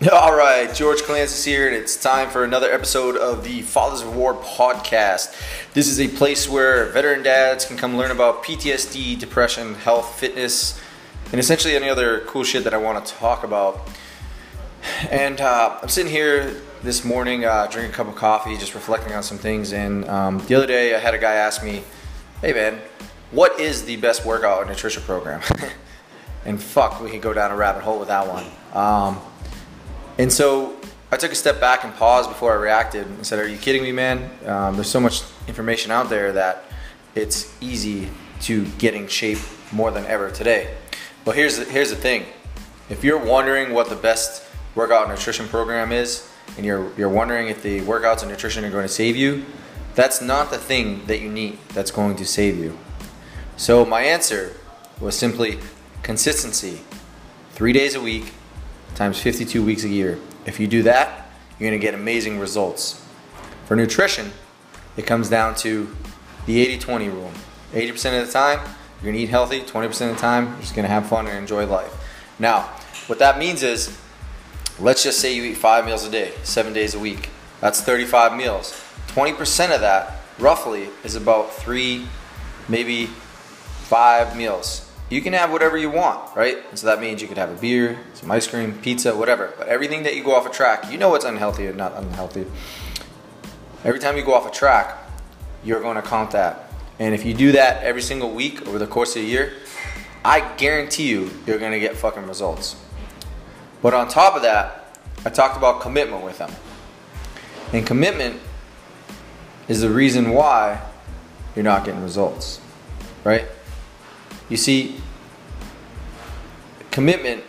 All right, George Kalantzis here, and it's time for another episode of the Fathers of War podcast. This is a place where veteran dads can come learn about PTSD, depression, health, fitness, and essentially any other cool shit that I want to talk about. And uh, I'm sitting here this morning, uh, drinking a cup of coffee, just reflecting on some things. And um, the other day, I had a guy ask me, "Hey, man, what is the best workout and nutrition program?" and fuck, we could go down a rabbit hole with that one. Um, and so I took a step back and paused before I reacted and said, Are you kidding me, man? Um, there's so much information out there that it's easy to get in shape more than ever today. But here's the, here's the thing if you're wondering what the best workout nutrition program is, and you're, you're wondering if the workouts and nutrition are going to save you, that's not the thing that you need that's going to save you. So my answer was simply consistency. Three days a week, times 52 weeks a year. If you do that, you're to get amazing results. For nutrition, it comes down to the 80 20 rule. 80% of the time, you're to eat healthy, 20% of the time, you're just to have fun and enjoy life. Now, what that means is, let's just say you eat five meals a day, seven days a week. That's 35 meals. 20% of that, roughly, is about three, maybe five meals you can have whatever you want, right? And so that means you could have a beer, some ice cream, pizza, whatever. But everything that you go off a track, you know what's unhealthy or not unhealthy. Every time you go off a track, you're going to count that. And if you do that every single week over the course of a year, I guarantee you, you're going to get fucking results. But on top of that, I talked about commitment with them. And commitment is the reason why you're not getting results, right? You see, commitment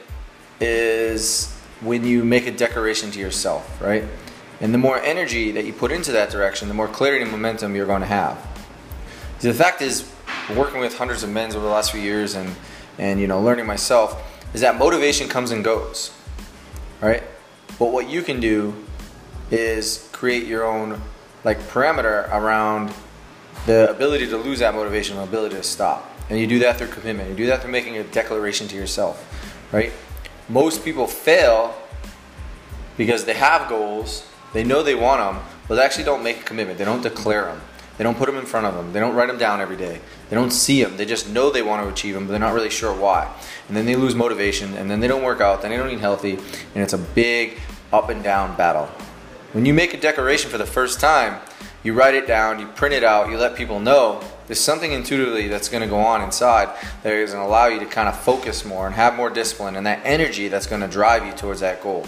is when you make a declaration to yourself, right? And the more energy that you put into that direction, the more clarity and momentum you're going to have. The fact is, working with hundreds of men over the last few years and, and you know, learning myself, is that motivation comes and goes, right? But what you can do is create your own like parameter around the ability to lose that motivation, the ability to stop. And you do that through commitment. You do that through making a declaration to yourself, right? Most people fail because they have goals, they know they want them, but they actually don't make a commitment. They don't declare them. They don't put them in front of them. They don't write them down every day. They don't see them. They just know they want to achieve them, but they're not really sure why. And then they lose motivation, and then they don't work out, then they don't eat healthy, and it's a big up and down battle. When you make a declaration for the first time, you write it down, you print it out, you let people know. There's something intuitively that's going to go on inside that is going to allow you to kind of focus more and have more discipline and that energy that's going to drive you towards that goal.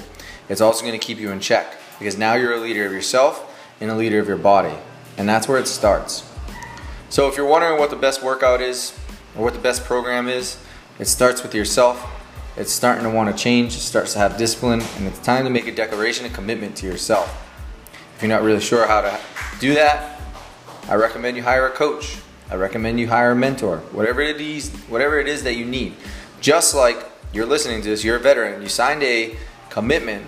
It's also going to keep you in check because now you're a leader of yourself and a leader of your body. And that's where it starts. So if you're wondering what the best workout is or what the best program is, it starts with yourself. It's starting to want to change, it starts to have discipline, and it's time to make a declaration, a commitment to yourself. If you're not really sure how to do that, I recommend you hire a coach. I recommend you hire a mentor. Whatever it is, whatever it is that you need. Just like you're listening to this, you're a veteran. You signed a commitment,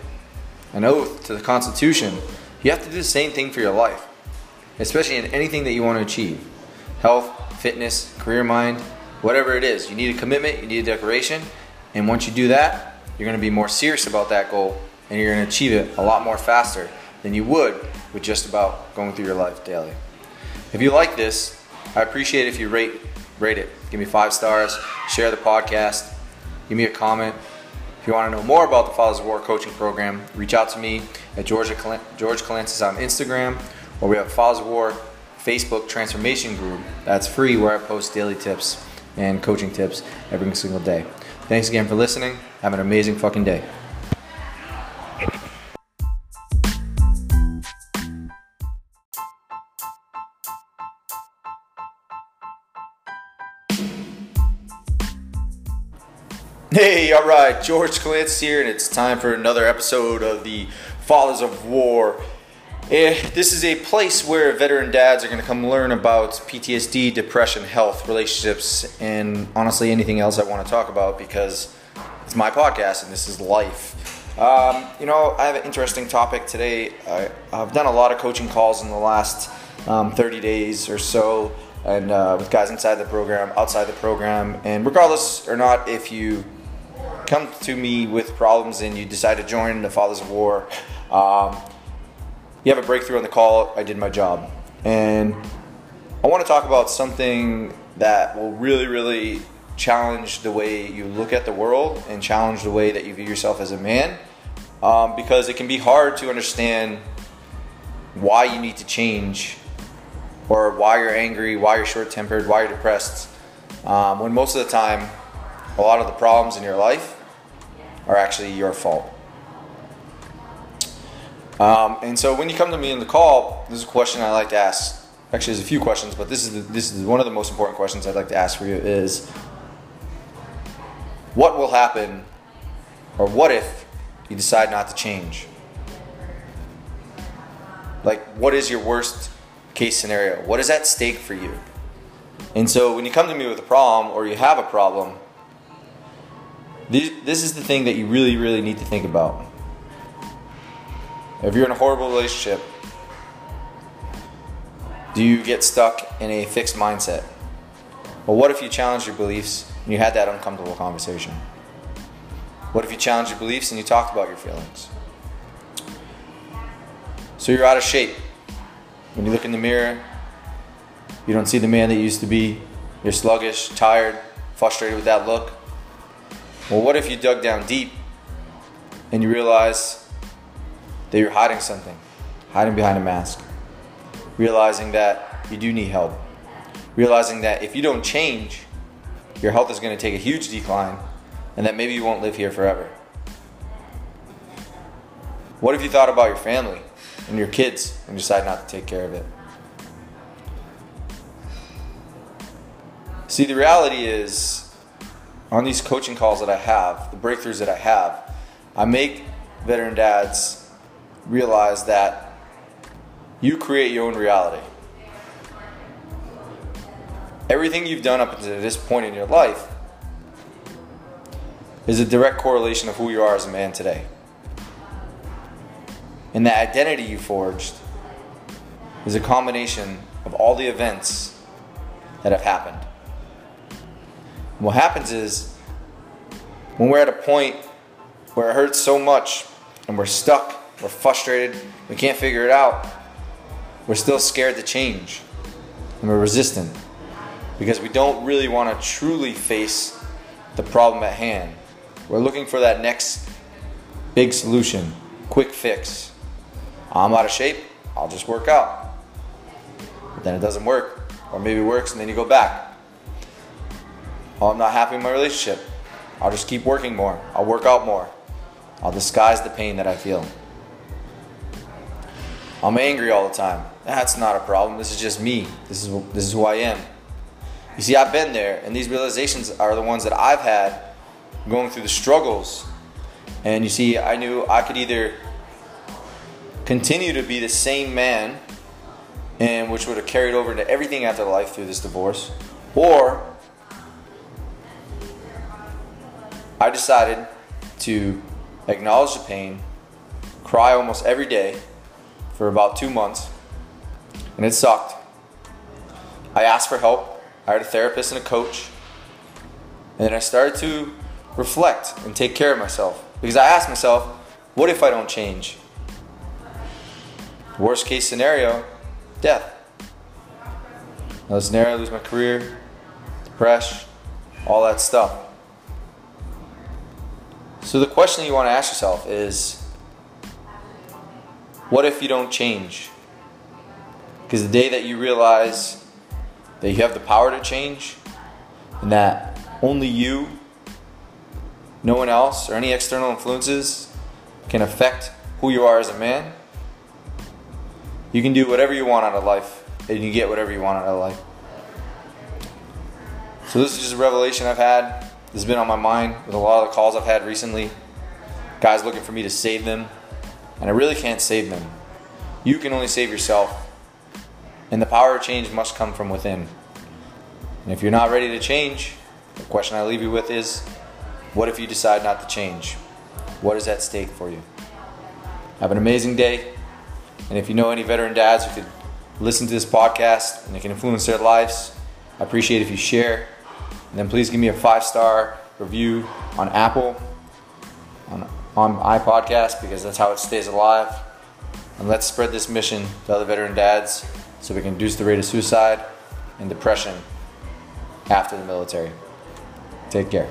an oath to the Constitution. You have to do the same thing for your life, especially in anything that you want to achieve. Health, fitness, career mind, whatever it is. You need a commitment, you need a declaration, and once you do that, you're going to be more serious about that goal and you're going to achieve it a lot more faster than you would with just about going through your life daily. If you like this, I appreciate if you rate rate it. Give me five stars, share the podcast, give me a comment. If you want to know more about the Fathers of War coaching program, reach out to me at George, George Kalantzis on Instagram, or we have Fathers of War Facebook transformation group. That's free where I post daily tips and coaching tips every single day. Thanks again for listening. Have an amazing fucking day. Hey, all right, George Kalantzis here, and it's time for another episode of the Fathers of War. Eh, this is a place where veteran dads are going to come learn about PTSD, depression, health, relationships, and honestly anything else I want to talk about because it's my podcast and this is life. Um, you know, I have an interesting topic today. I, have done a lot of coaching calls in the last um, 30 days or so, and uh, with guys inside the program, outside the program, and regardless or not if you come to me with problems and you decide to join the Fathers of War, um, you have a breakthrough on the call, I did my job. And I want to talk about something that will really, really challenge the way you look at the world and challenge the way that you view yourself as a man um, because it can be hard to understand why you need to change or why you're angry, why you're short tempered, why you're depressed. Um, when most of the time, a lot of the problems in your life are actually your fault. Um, and so when you come to me in the call, this is a question I like to ask. Actually, there's a few questions, but this is the, this is one of the most important questions I'd like to ask for you is what will happen or what if you decide not to change? Like, what is your worst case scenario? What is at stake for you? And so, when you come to me with a problem or you have a problem, this, is the thing that you really, really need to think about. If you're in a horrible relationship, do you get stuck in a fixed mindset? Well, what if you challenge your beliefs and you had that uncomfortable conversation? What if you challenged your beliefs and you talked about your feelings? So you're out of shape. When you look in the mirror, you don't see the man that you used to be. You're sluggish, tired, frustrated with that look. Well, what if you dug down deep and you realize that you're hiding something, hiding behind a mask, realizing that you do need help, realizing that if you don't change, your health is going to take a huge decline and that maybe you won't live here forever. What if you thought about your family and your kids and decide not to take care of it? See, the reality is, on these coaching calls that I have, the breakthroughs that I have, I make veteran dads realize that you create your own reality. Everything you've done up until this point in your life is a direct correlation of who you are as a man today. And the identity you forged is a combination of all the events that have happened. What happens is when we're at a point where it hurts so much and we're stuck, we're frustrated, we can't figure it out, we're still scared to change and we're resistant because we don't really want to truly face the problem at hand. We're looking for that next big solution, quick fix. I'm out of shape, I'll just work out. But then it doesn't work, or maybe it works and then you go back. Oh, I'm not happy in my relationship. I'll just keep working more. I'll work out more. I'll disguise the pain that I feel. I'm angry all the time. That's not a problem. This is just me. This is this is who I am. You see, I've been there, and these realizations are the ones that I've had going through the struggles. And you see, I knew I could either continue to be the same man, and which would have carried over into everything after life through this divorce, or I decided to acknowledge the pain, cry almost every day for about two months, and it sucked. I asked for help I had a therapist and a coach. And then I started to reflect and take care of myself. Because I asked myself, what if I don't change? Worst case scenario, death. Another scenario, I lose my career, depression, all that stuff. So the question you want to ask yourself is, what if you don't change? Because the day that you realize that you have the power to change and that only you, no one else, or any external influences can affect who you are as a man. You can do whatever you want out of life and you get whatever you want out of life. So, this is just a revelation I've had. This has been on my mind with a lot of the calls I've had recently. Guys looking for me to save them, and I really can't save them. You can only save yourself. And the power of change must come from within. And if you're not ready to change, the question I leave you with is what if you decide not to change? What is at stake for you? Have an amazing day. And if you know any veteran dads who could listen to this podcast and it can influence their lives, I appreciate if you share. And then please give me a five star review on Apple on, on my podcast because that's how it stays alive. And let's spread this mission to other veteran dads so we can reduce the rate of suicide and depression after the military. Take care.